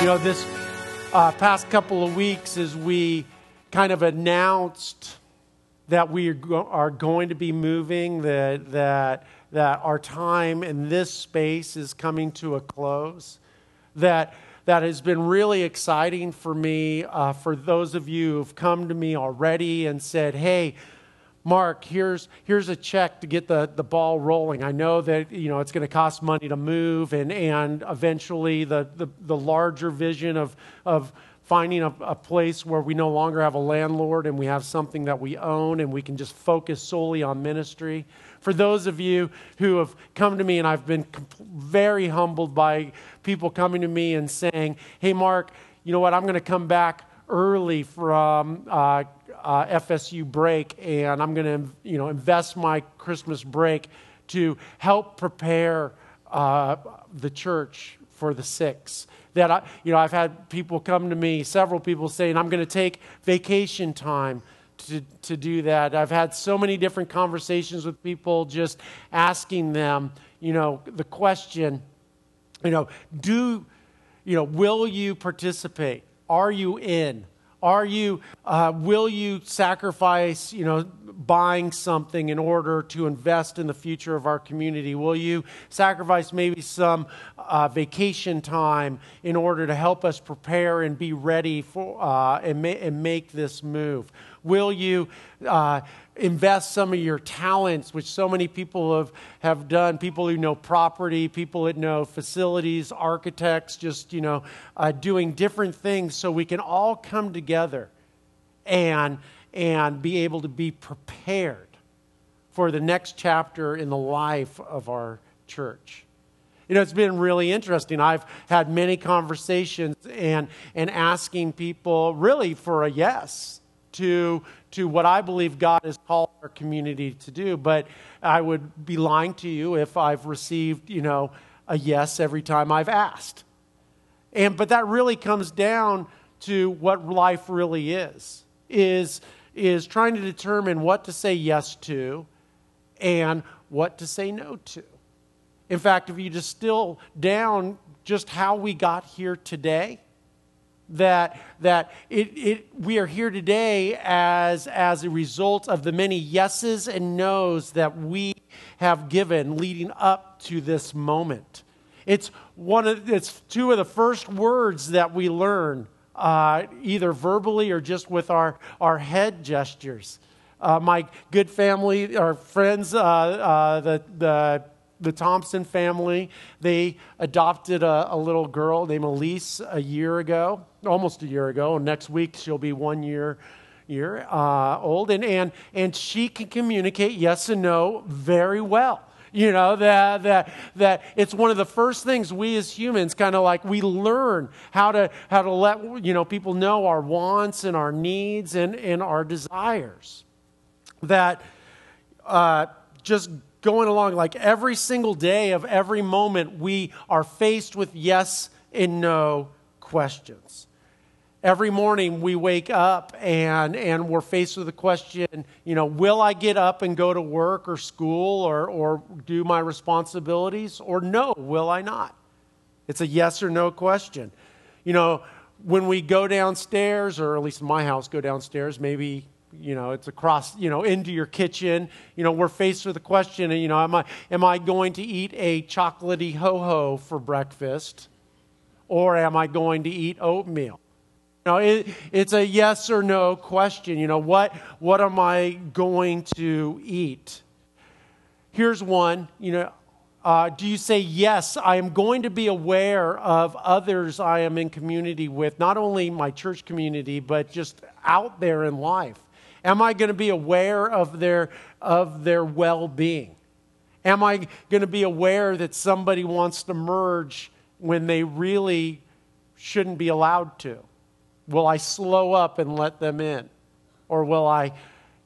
You know, this uh, past couple of weeks, as we kind of announced that we are, go- are going to be moving, that, that, that our time in this space is coming to a close, that, that has been really exciting for me, uh, for those of you who've come to me already and said, hey, Mark, here's, here's a check to get the, the ball rolling. I know that you know, it's going to cost money to move, and, and eventually the, the, the larger vision of, of finding a, a, place where we no longer have a landlord and we have something that we own and we can just focus solely on ministry. For those of you who have come to me, and I've been very humbled by people coming to me and saying, Hey, Mark, you know what? I'm going to come back early from. Uh, uh, FSU break, and I'm going to you know invest my Christmas break to help prepare uh, the church for the six. That I, you know, I've had people come to me, several people saying, "I'm going to take vacation time." To, to do that. I've had so many different conversations with people just asking them, you know, the question, you know, do, you know, will you participate? Are you in? Are you, uh, will you sacrifice, you know, buying something in order to invest in the future of our community? Will you sacrifice maybe some uh, vacation time in order to help us prepare and be ready for uh, and, ma- and make this move? Will you uh, invest some of your talents, which so many people have, have done? People who know property, people that know facilities, architects, just, you know, uh, doing different things so we can all come together and, and be able to be prepared for the next chapter in the life of our church. You know, it's been really interesting. I've had many conversations and, and asking people really for a yes to, to what I believe God has called our community to do. But I would be lying to you if I've received, you know, a yes every time I've asked. And but that really comes down to what life really is. Is is trying to determine what to say yes to and what to say no to. In fact, if you distill down just how we got here today, that, that it, it, we are here today as, as a result of the many yeses and nos that we have given leading up to this moment. It's, one of, it's two of the first words that we learn, uh, either verbally or just with our, our head gestures. Uh, my good family, our friends, uh, uh the, the the Thompson family, they adopted a, a, little girl named Elise a year ago, almost a year ago. And next week she'll be one year year uh, old, and, and and she can communicate yes and no very well. You know that that that it's one of the first things we as humans kind of like we learn how to how to let you know people know our wants and our needs and and our desires. That uh, just going along like every single day of every moment, we are faced with yes and no questions. Every morning we wake up and, and we're faced with the question, you know, will I get up and go to work or school or, or do my responsibilities? Or no, will I not? It's a yes or no question. You know, when we go downstairs, or at least in my house, go downstairs, maybe you know it's across you know into your kitchen. You know we're faced with the question you know am i am i going to eat a chocolatey ho-ho for breakfast? Or am i going to eat oatmeal? You know it, it's a yes or no question you know what what am i going to eat? Here's one you know uh, do you say yes i am going to be aware of others i am in community with not only my church community but just out there in life Am I going to be aware of their, of their well being? Am I going to be aware that somebody wants to merge when they really shouldn't be allowed to? Will I slow up and let them in? Or will I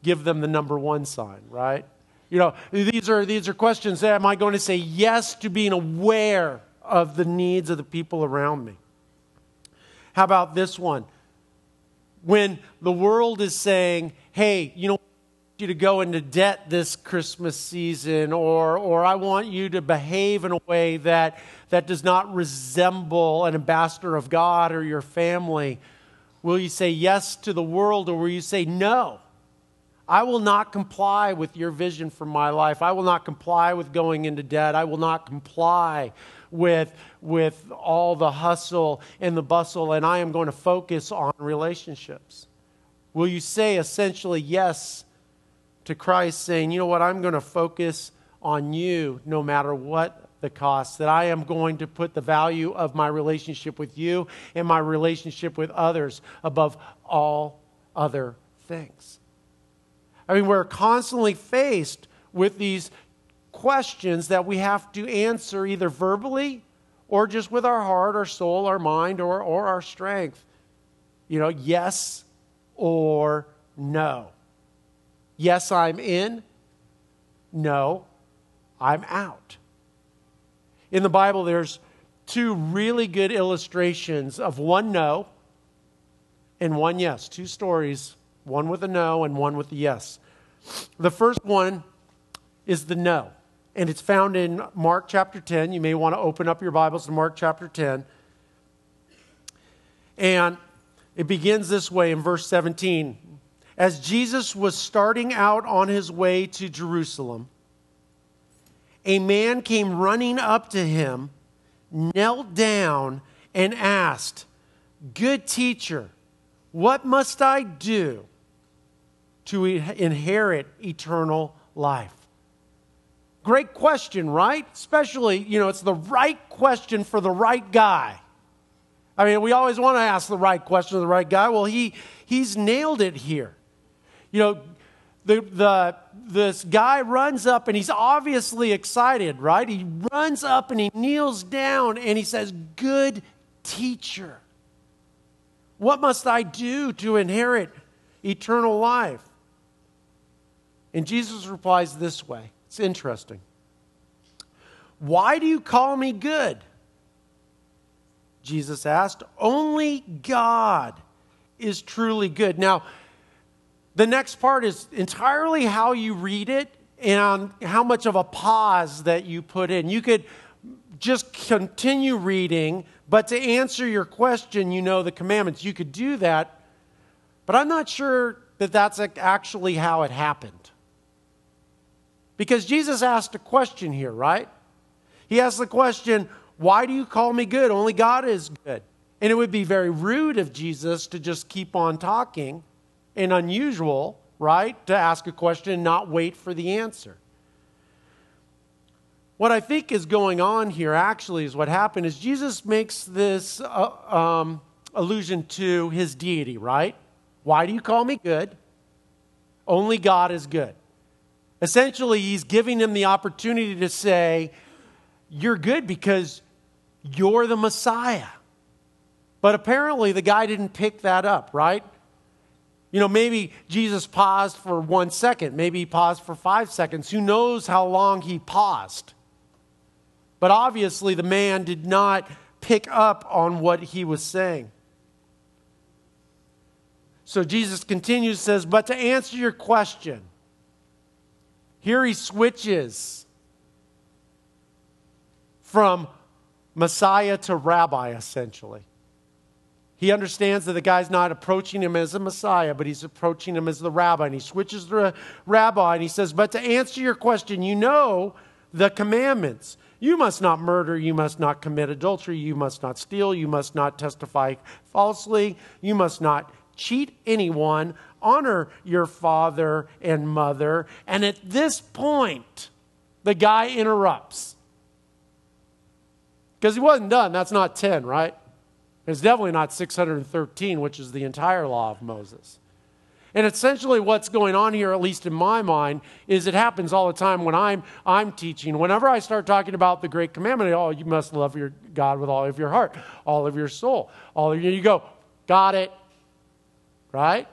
give them the number one sign, right? You know, these are, these are questions. Am I going to say yes to being aware of the needs of the people around me? How about this one? When the world is saying, hey, you know, you to go into debt this Christmas season, or, or I want you to behave in a way that, that does not resemble an ambassador of God or your family, will you say yes to the world, or will you say no? I will not comply with your vision for my life. I will not comply with going into debt. I will not comply with, with all the hustle and the bustle, and I am going to focus on relationships. Will you say essentially yes to Christ, saying, you know what, I'm going to focus on you no matter what the cost, that I am going to put the value of my relationship with you and my relationship with others above all other things? I mean, we're constantly faced with these questions that we have to answer either verbally or just with our heart, our soul, our mind, or, or our strength. You know, yes or no. Yes, I'm in. No, I'm out. In the Bible, there's two really good illustrations of one no and one yes. Two stories one with a no and one with a yes. The first one is the no, and it's found in Mark chapter 10. You may want to open up your Bibles to Mark chapter 10. And it begins this way in verse 17. As Jesus was starting out on his way to Jerusalem, a man came running up to him, knelt down, and asked, Good teacher, what must I do to inherit eternal life? Great question, right? Especially, you know, it's the right question for the right guy. I mean, we always want to ask the right question to the right guy. Well, he, he's nailed it here. You know, the, the, this guy runs up and he's obviously excited, right? He runs up and he kneels down and he says, Good teacher, what must I do to inherit eternal life? And Jesus replies this way it's interesting. Why do you call me good? Jesus asked. Only God is truly good. Now, the next part is entirely how you read it and how much of a pause that you put in. You could just continue reading, but to answer your question, you know the commandments. You could do that, but I'm not sure that that's actually how it happened. Because Jesus asked a question here, right? He asked the question, Why do you call me good? Only God is good. And it would be very rude of Jesus to just keep on talking and unusual, right? To ask a question and not wait for the answer. What I think is going on here actually is what happened is Jesus makes this uh, um, allusion to his deity, right? Why do you call me good? Only God is good. Essentially, he's giving him the opportunity to say, You're good because you're the Messiah. But apparently, the guy didn't pick that up, right? You know, maybe Jesus paused for one second, maybe he paused for five seconds. Who knows how long he paused? But obviously, the man did not pick up on what he was saying. So Jesus continues, says, But to answer your question, here he switches from Messiah to rabbi, essentially. He understands that the guy's not approaching him as a Messiah, but he's approaching him as the rabbi. And he switches to rabbi and he says, But to answer your question, you know the commandments. You must not murder. You must not commit adultery. You must not steal. You must not testify falsely. You must not cheat anyone honor your father and mother. And at this point, the guy interrupts. Because he wasn't done. That's not 10, right? It's definitely not 613, which is the entire law of Moses. And essentially, what's going on here, at least in my mind, is it happens all the time when I'm, I'm teaching. Whenever I start talking about the great commandment, oh, you must love your God with all of your heart, all of your soul, all of you. You go, got it, right?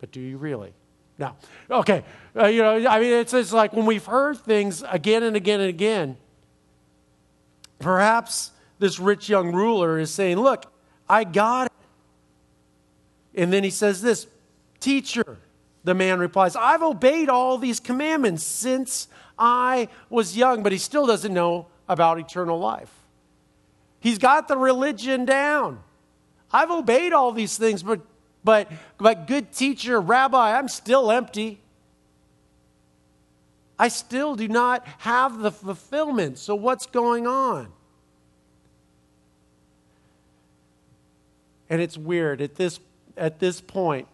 But do you really? No. Okay. Uh, you know, I mean, it's, it's like when we've heard things again and again and again, perhaps this rich young ruler is saying, Look, I got it. And then he says this Teacher, the man replies, I've obeyed all these commandments since I was young, but he still doesn't know about eternal life. He's got the religion down. I've obeyed all these things, but, but, but good teacher, rabbi, I'm still empty. I still do not have the fulfillment. So, what's going on? And it's weird. At this, at this point,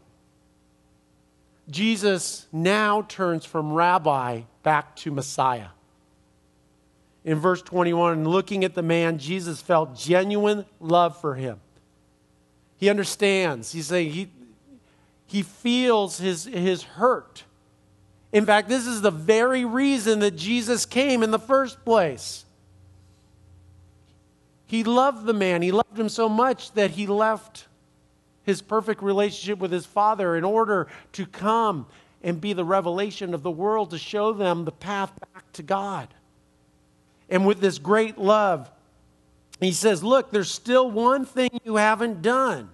Jesus now turns from rabbi back to Messiah. In verse 21, looking at the man, Jesus felt genuine love for him. He understands. He's saying he, he feels his, his hurt. In fact, this is the very reason that Jesus came in the first place. He loved the man. He loved him so much that he left his perfect relationship with his Father in order to come and be the revelation of the world to show them the path back to God. And with this great love, he says, Look, there's still one thing you haven't done.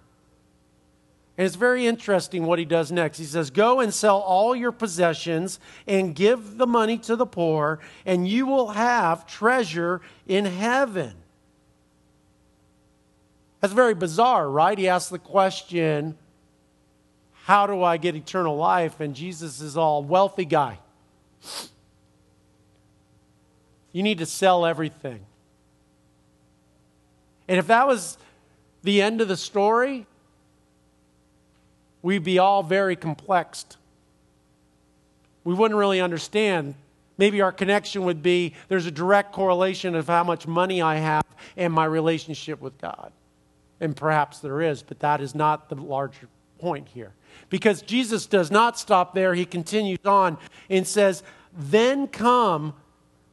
And it's very interesting what he does next. He says, Go and sell all your possessions and give the money to the poor, and you will have treasure in heaven. That's very bizarre, right? He asks the question, How do I get eternal life? And Jesus is all wealthy guy. You need to sell everything. And if that was the end of the story, we'd be all very complexed. We wouldn't really understand. Maybe our connection would be there's a direct correlation of how much money I have and my relationship with God. And perhaps there is, but that is not the larger point here. Because Jesus does not stop there. He continues on and says, Then come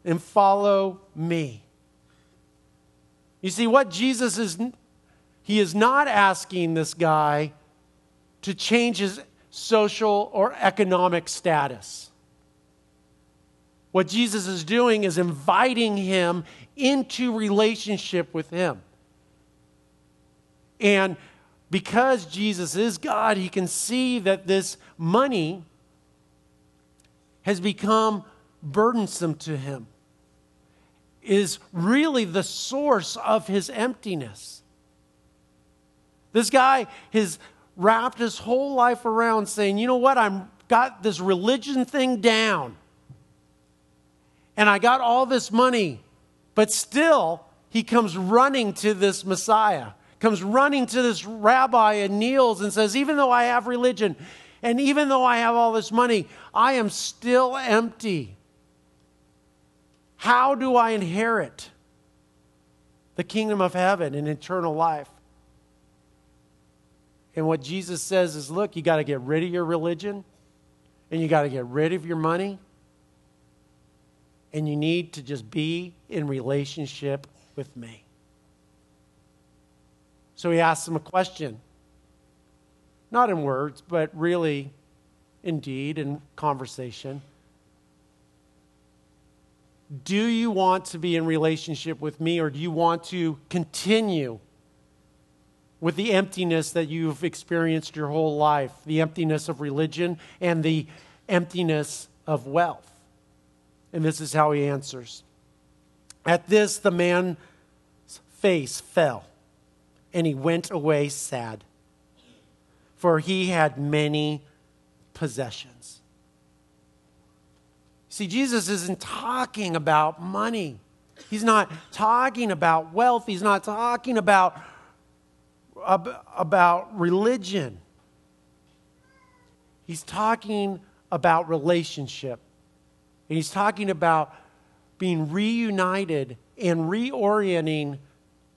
and follow me. You see, what Jesus is, he is not asking this guy to change his social or economic status. What Jesus is doing is inviting him into relationship with him. And because Jesus is God, he can see that this money has become burdensome to him, is really the source of his emptiness. This guy has wrapped his whole life around saying, you know what, I'm got this religion thing down. And I got all this money, but still he comes running to this Messiah comes running to this rabbi and kneels and says, Even though I have religion and even though I have all this money, I am still empty. How do I inherit the kingdom of heaven and eternal life? And what Jesus says is look, you got to get rid of your religion and you got to get rid of your money. And you need to just be in relationship with me. So he asks them a question. Not in words, but really indeed in conversation. Do you want to be in relationship with me, or do you want to continue with the emptiness that you've experienced your whole life the emptiness of religion and the emptiness of wealth? And this is how he answers. At this, the man's face fell and he went away sad, for he had many possessions. See, Jesus isn't talking about money. He's not talking about wealth. He's not talking about, about religion. He's talking about relationship. And he's talking about being reunited and reorienting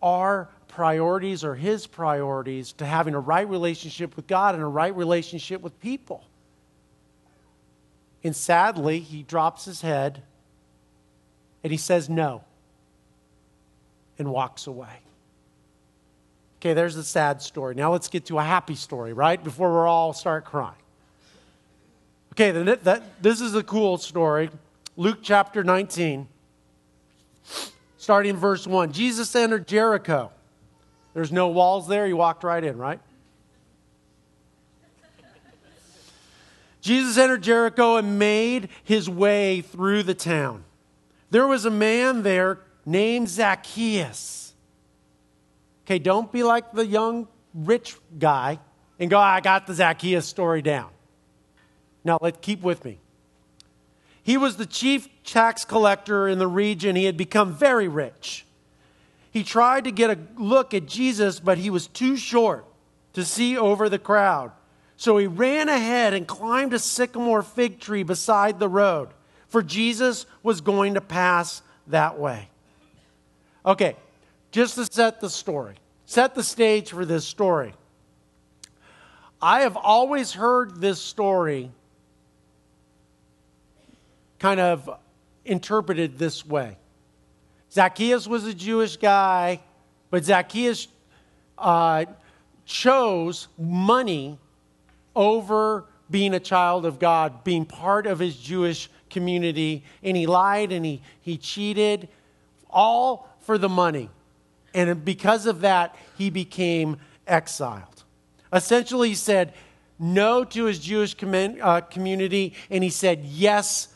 our priorities or his priorities to having a right relationship with God and a right relationship with people. And sadly, he drops his head and he says no and walks away. Okay, there's the sad story. Now let's get to a happy story, right? Before we all start crying. Okay, that, this is a cool story. Luke chapter 19, starting verse 1. Jesus entered Jericho there's no walls there. He walked right in, right? Jesus entered Jericho and made his way through the town. There was a man there named Zacchaeus. Okay, don't be like the young rich guy and go, I got the Zacchaeus story down. Now, let's keep with me. He was the chief tax collector in the region. He had become very rich. He tried to get a look at Jesus, but he was too short to see over the crowd. So he ran ahead and climbed a sycamore fig tree beside the road, for Jesus was going to pass that way. Okay, just to set the story, set the stage for this story. I have always heard this story kind of interpreted this way Zacchaeus was a Jewish guy, but Zacchaeus uh, chose money over being a child of God, being part of his Jewish community, and he lied and he, he cheated, all for the money. And because of that, he became exiled. Essentially, he said no to his Jewish com- uh, community, and he said yes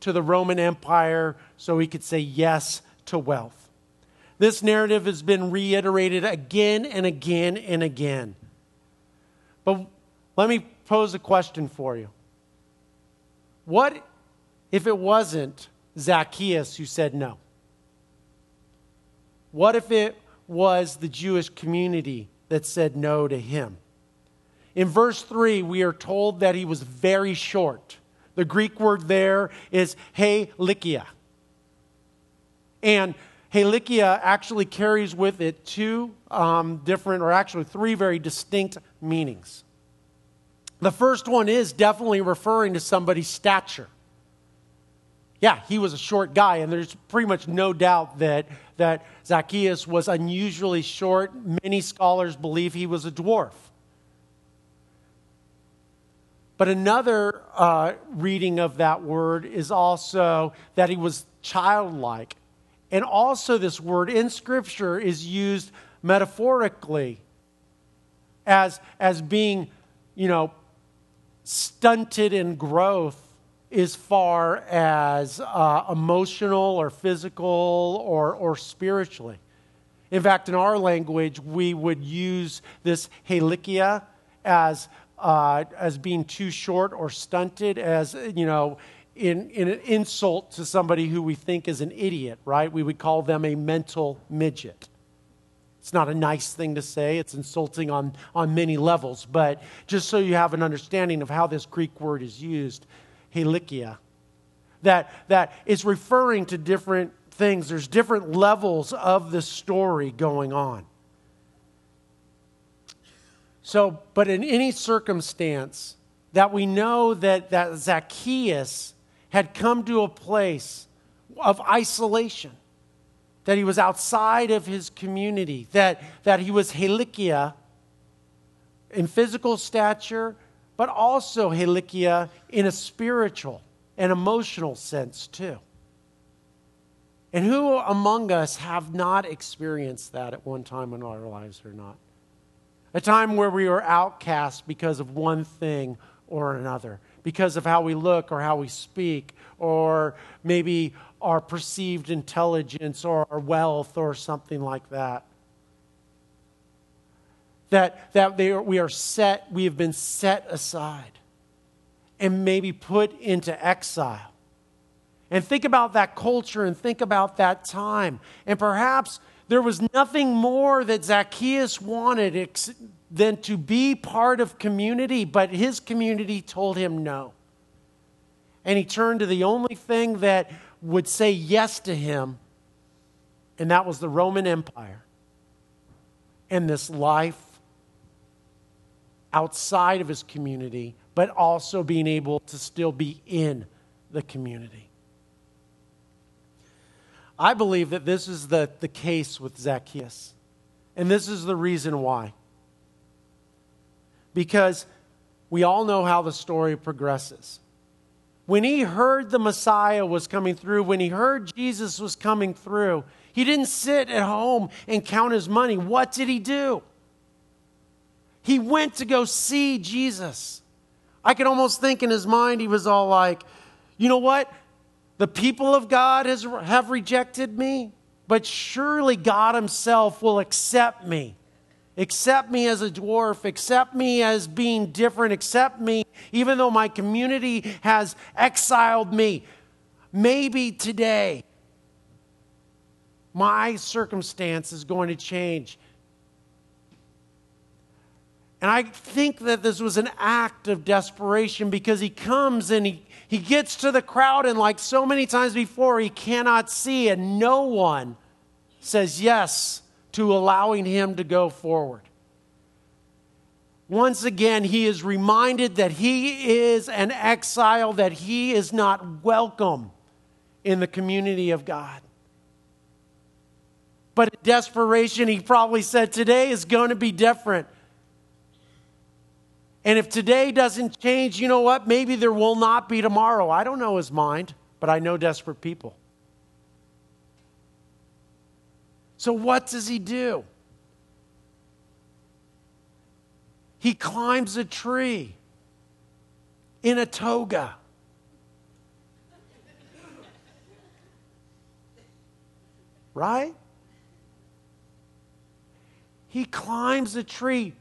to the Roman Empire so he could say yes to wealth. This narrative has been reiterated again and again and again. But let me pose a question for you. What if it wasn't Zacchaeus who said no? What if it was the Jewish community that said no to him? In verse 3, we are told that he was very short. The Greek word there is helikia. And helikia actually carries with it two um, different, or actually three very distinct meanings. The first one is definitely referring to somebody's stature. Yeah, he was a short guy, and there's pretty much no doubt that, that Zacchaeus was unusually short. Many scholars believe he was a dwarf. But another uh, reading of that word is also that he was childlike. And also, this word in Scripture is used metaphorically as, as being, you know, stunted in growth as far as uh, emotional or physical or, or spiritually. In fact, in our language, we would use this helikia as uh, as being too short or stunted, as, you know, in, in an insult to somebody who we think is an idiot, right? We would call them a mental midget. It's not a nice thing to say. It's insulting on, on many levels. But just so you have an understanding of how this Greek word is used, helikia, that, that is referring to different things. There's different levels of the story going on. So, but in any circumstance, that we know that, that Zacchaeus had come to a place of isolation, that he was outside of his community, that, that he was helikia in physical stature, but also helikia in a spiritual and emotional sense too. And who among us have not experienced that at one time in our lives or not? a time where we were outcast because of one thing or another, because of how we look or how we speak, or maybe our perceived intelligence or our wealth or something like that. That, that they are, we are set, we have been set aside and maybe put into exile. And think about that culture and think about that time. And perhaps there was nothing more that Zacchaeus wanted ex- than to be part of community, but his community told him no. And he turned to the only thing that would say yes to him, and that was the Roman Empire and this life outside of his community, but also being able to still be in the community. I believe that this is the, the case with Zacchaeus. And this is the reason why. Because we all know how the story progresses. When he heard the Messiah was coming through, when he heard Jesus was coming through, he didn't sit at home and count his money. What did he do? He went to go see Jesus. I can almost think in his mind, he was all like, you know what? The people of God has, have rejected me, but surely God himself will accept me. Accept me as a dwarf, accept me as being different, accept me even though my community has exiled me. Maybe today my circumstance is going to change. And I think that this was an act of desperation because he comes and he, he gets to the crowd, and like so many times before, he cannot see, and no one says yes to allowing him to go forward. Once again, he is reminded that he is an exile, that he is not welcome in the community of God. But in desperation, he probably said, Today is going to be different. And if today doesn't change, you know what? Maybe there will not be tomorrow. I don't know his mind, but I know desperate people. So, what does he do? He climbs a tree in a toga. Right? He climbs a tree.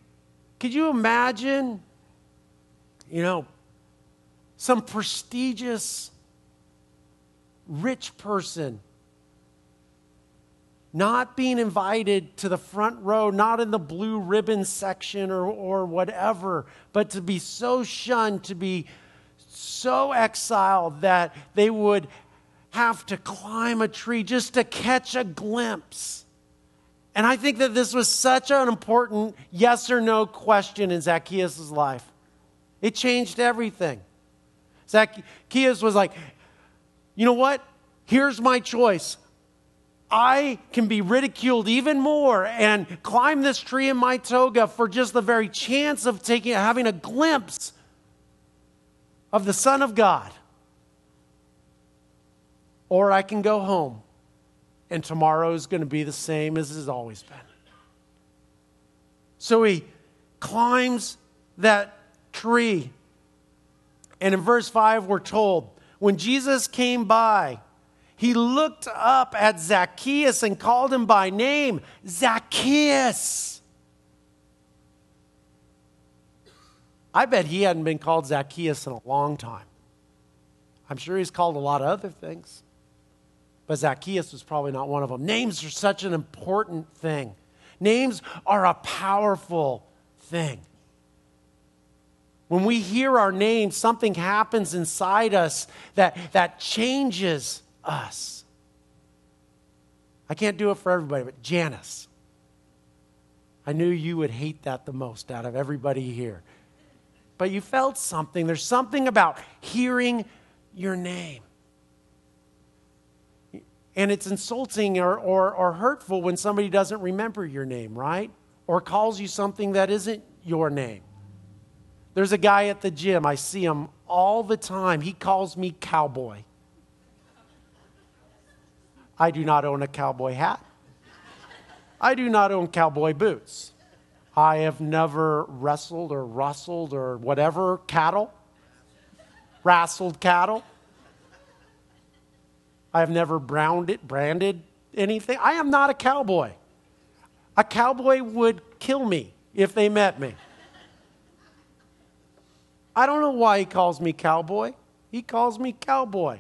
Could you imagine, you know, some prestigious rich person not being invited to the front row, not in the blue ribbon section or, or whatever, but to be so shunned, to be so exiled that they would have to climb a tree just to catch a glimpse and I think that this was such an important yes or no question in Zacchaeus' life. It changed everything. Zacchaeus was like, you know what? Here's my choice. I can be ridiculed even more and climb this tree in my toga for just the very chance of taking having a glimpse of the Son of God. Or I can go home and tomorrow is going to be the same as it's always been. So he climbs that tree. And in verse 5, we're told when Jesus came by, he looked up at Zacchaeus and called him by name Zacchaeus. I bet he hadn't been called Zacchaeus in a long time. I'm sure he's called a lot of other things but Zacchaeus was probably not one of them. Names are such an important thing, names are a powerful thing. When we hear our name, something happens inside us that, that changes us. I can't do it for everybody, but Janice. I knew you would hate that the most out of everybody here. But you felt something. There's something about hearing your name. And it's insulting or, or, or hurtful when somebody doesn't remember your name, right? Or calls you something that isn't your name. There's a guy at the gym, I see him all the time. He calls me cowboy. I do not own a cowboy hat. I do not own cowboy boots. I have never wrestled or rustled or whatever cattle, wrestled cattle. I have never branded, branded anything. I am not a cowboy. A cowboy would kill me if they met me. I don't know why he calls me cowboy. He calls me cowboy.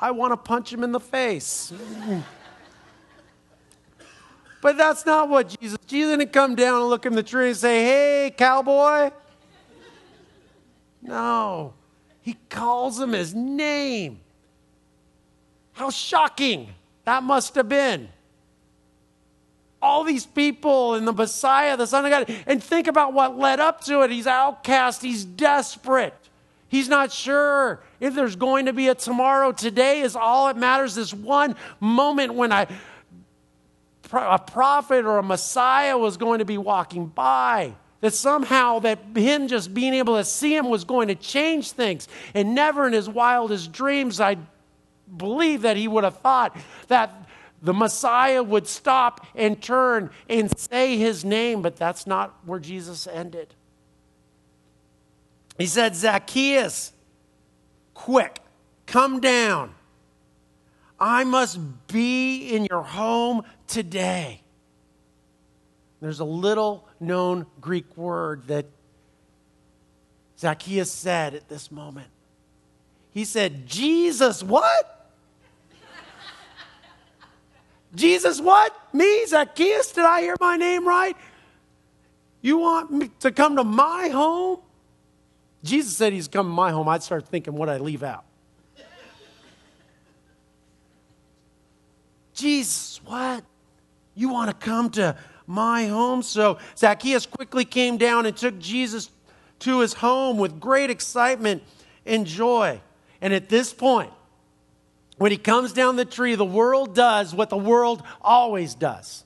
I want to punch him in the face. but that's not what Jesus. Jesus didn't come down and look in the tree and say, "Hey, cowboy." No. He calls him his name. How shocking that must have been. All these people and the Messiah, the Son of God. And think about what led up to it. He's outcast, he's desperate. He's not sure if there's going to be a tomorrow. Today is all that matters. This one moment when a, a prophet or a Messiah was going to be walking by that somehow that him just being able to see him was going to change things and never in his wildest dreams i believe that he would have thought that the Messiah would stop and turn and say his name, but that's not where Jesus ended. He said, Zacchaeus, quick, come down. I must be in your home today. There's a little known Greek word that Zacchaeus said at this moment. He said, Jesus, what? Jesus, what? Me, Zacchaeus? Did I hear my name right? You want me to come to my home? Jesus said he's coming to my home. I'd start thinking what I leave out. Jesus, what? You want to come to my home? So Zacchaeus quickly came down and took Jesus to his home with great excitement and joy. And at this point, when he comes down the tree, the world does what the world always does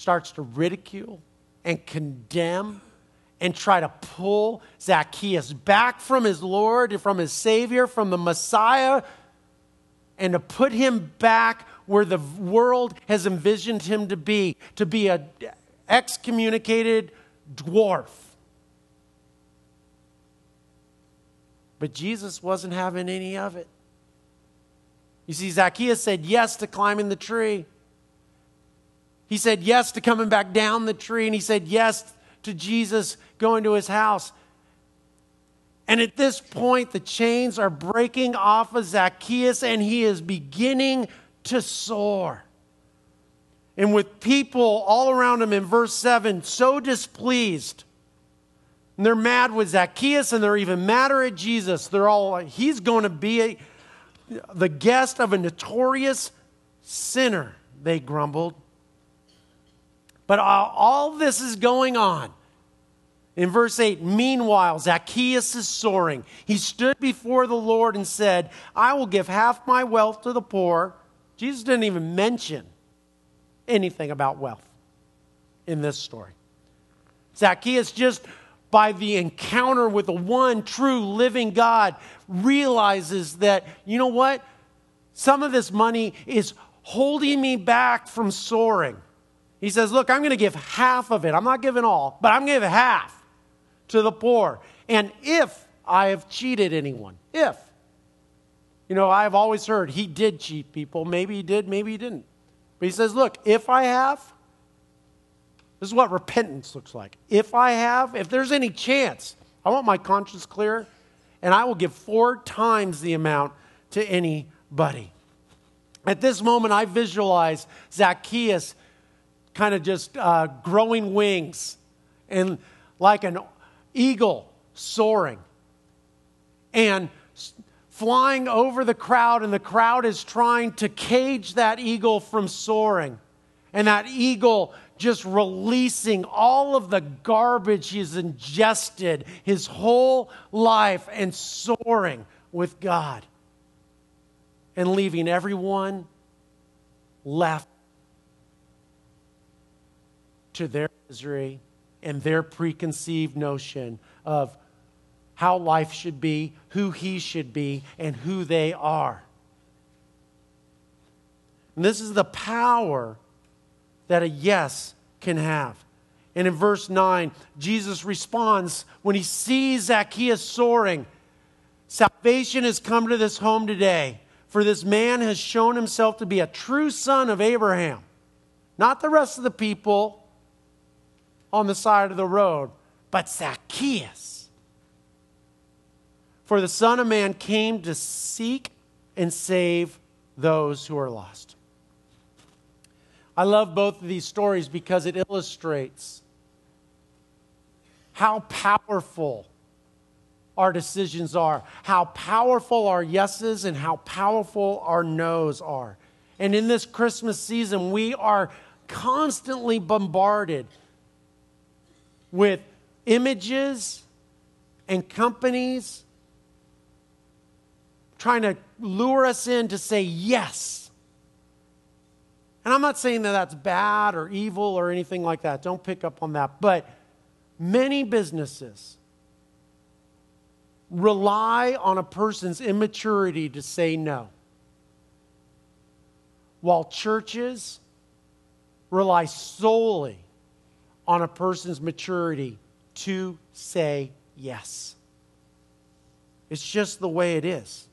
starts to ridicule and condemn and try to pull Zacchaeus back from his Lord, and from his Savior, from the Messiah, and to put him back where the world has envisioned him to be, to be a excommunicated dwarf. But Jesus wasn't having any of it. You see, Zacchaeus said yes to climbing the tree. He said yes to coming back down the tree, and he said yes to Jesus going to his house. And at this point, the chains are breaking off of Zacchaeus, and he is beginning to soar. And with people all around him in verse 7 so displeased, and they're mad with Zacchaeus, and they're even madder at Jesus. They're all, he's going to be a, the guest of a notorious sinner, they grumbled. But all, all this is going on. In verse 8, meanwhile, Zacchaeus is soaring. He stood before the Lord and said, I will give half my wealth to the poor. Jesus didn't even mention anything about wealth in this story. Zacchaeus, just by the encounter with the one true living God, realizes that, you know what? Some of this money is holding me back from soaring. He says, Look, I'm going to give half of it. I'm not giving all, but I'm going to give half to the poor. And if I have cheated anyone, if, you know, I've always heard he did cheat people. Maybe he did, maybe he didn't. But he says, look, if I have, this is what repentance looks like. If I have, if there's any chance, I want my conscience clear, and I will give four times the amount to anybody. At this moment, I visualize Zacchaeus kind of just uh, growing wings and like an eagle soaring and flying over the crowd, and the crowd is trying to cage that eagle from soaring. And that eagle just releasing all of the garbage he's ingested his whole life and soaring with God and leaving everyone left to their misery and their preconceived notion of how life should be, who he should be, and who they are. And this is the power that a yes can have. And in verse 9, Jesus responds when he sees Zacchaeus soaring Salvation has come to this home today, for this man has shown himself to be a true son of Abraham. Not the rest of the people, on the side of the road, but Zacchaeus. For the Son of Man came to seek and save those who are lost. I love both of these stories because it illustrates how powerful our decisions are, how powerful our yeses and how powerful our no's are. And in this Christmas season, we are constantly bombarded with images and companies trying to lure us in to say yes. And I'm not saying that that's bad or evil or anything like that. Don't pick up on that. But many businesses rely on a person's immaturity to say no, while churches rely solely on a person's maturity to say yes. It's just the way it is.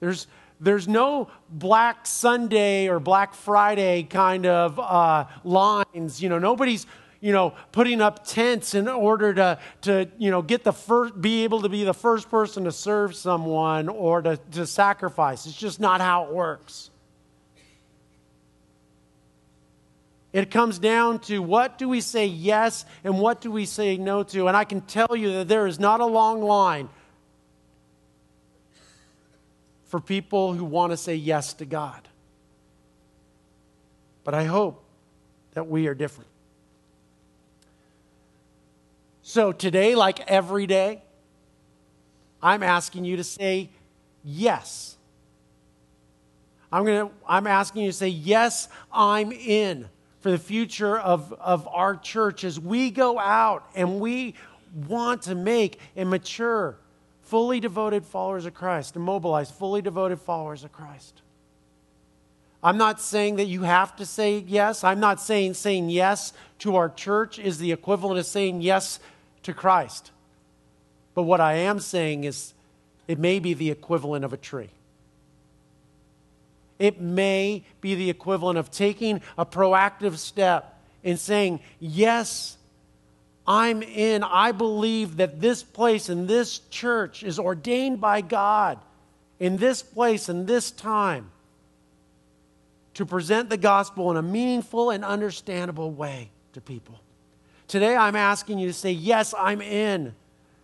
There's, there's no Black Sunday or Black Friday kind of uh, lines. You know, nobody's you know, putting up tents in order to, to you know, get the first, be able to be the first person to serve someone or to, to sacrifice. It's just not how it works. It comes down to what do we say yes and what do we say no to. And I can tell you that there is not a long line for people who want to say yes to God. But I hope that we are different. So today, like every day, I'm asking you to say yes. I'm, gonna, I'm asking you to say, Yes, I'm in for the future of, of our church as we go out and we want to make and mature fully devoted followers of Christ, and mobilize fully devoted followers of Christ. I'm not saying that you have to say yes. I'm not saying saying yes to our church is the equivalent of saying yes to Christ. But what I am saying is it may be the equivalent of a tree. It may be the equivalent of taking a proactive step and saying, Yes, I'm in. I believe that this place and this church is ordained by God in this place and this time to present the gospel in a meaningful and understandable way to people. Today, I'm asking you to say, Yes, I'm in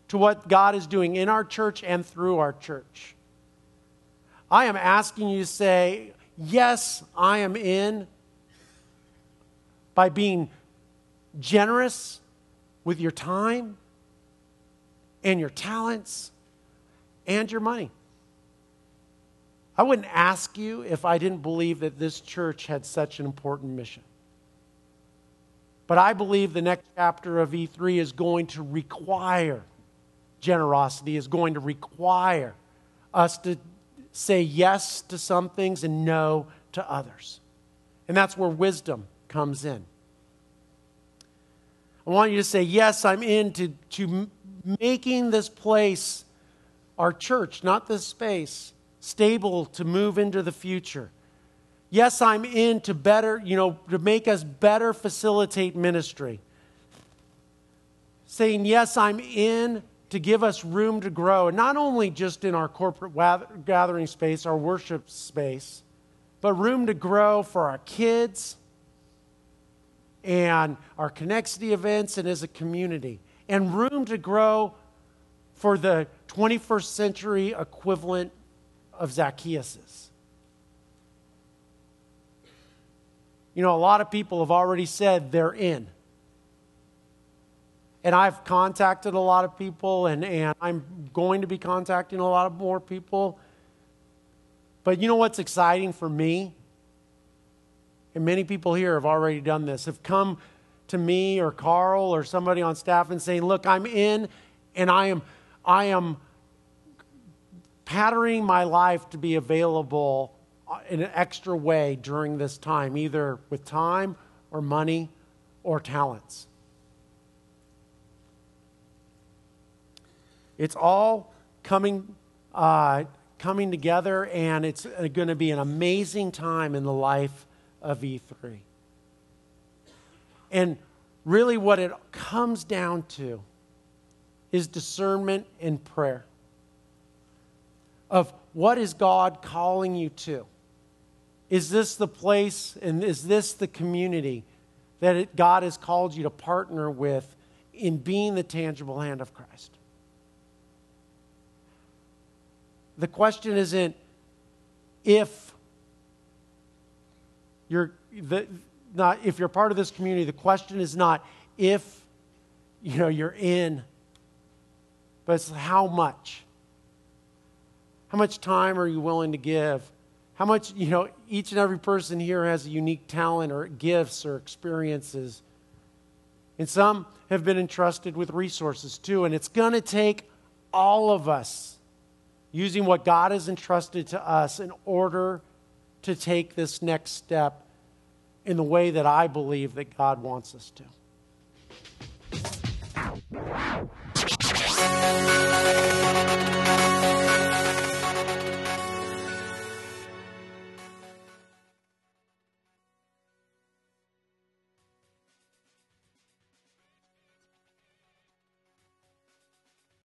to what God is doing in our church and through our church. I am asking you to say, Yes, I am in by being generous with your time and your talents and your money. I wouldn't ask you if I didn't believe that this church had such an important mission. But I believe the next chapter of E3 is going to require generosity, is going to require us to say yes to some things and no to others. And that's where wisdom comes in. I want you to say, Yes, I'm into to making this place, our church, not this space, stable to move into the future. Yes, I'm in to better, you know, to make us better facilitate ministry. Saying, yes, I'm in to give us room to grow, and not only just in our corporate gathering space, our worship space, but room to grow for our kids and our Connexity events and as a community, and room to grow for the 21st century equivalent of Zacchaeus. You know, a lot of people have already said they're in. And I've contacted a lot of people, and, and I'm going to be contacting a lot of more people. But you know what's exciting for me? And many people here have already done this, have come to me or Carl or somebody on staff and saying, Look, I'm in, and I am, I am patterning my life to be available in an extra way during this time, either with time or money or talents. It's all coming, uh, coming together, and it's going to be an amazing time in the life of E3. And really, what it comes down to is discernment and prayer of what is God calling you to? Is this the place and is this the community that it, God has called you to partner with in being the tangible hand of Christ? The question isn't if you're the, not if you're part of this community. The question is not if you know you're in, but it's how much. How much time are you willing to give? How much, you know, each and every person here has a unique talent or gifts or experiences. And some have been entrusted with resources too. And it's going to take all of us using what God has entrusted to us in order to take this next step in the way that I believe that God wants us to.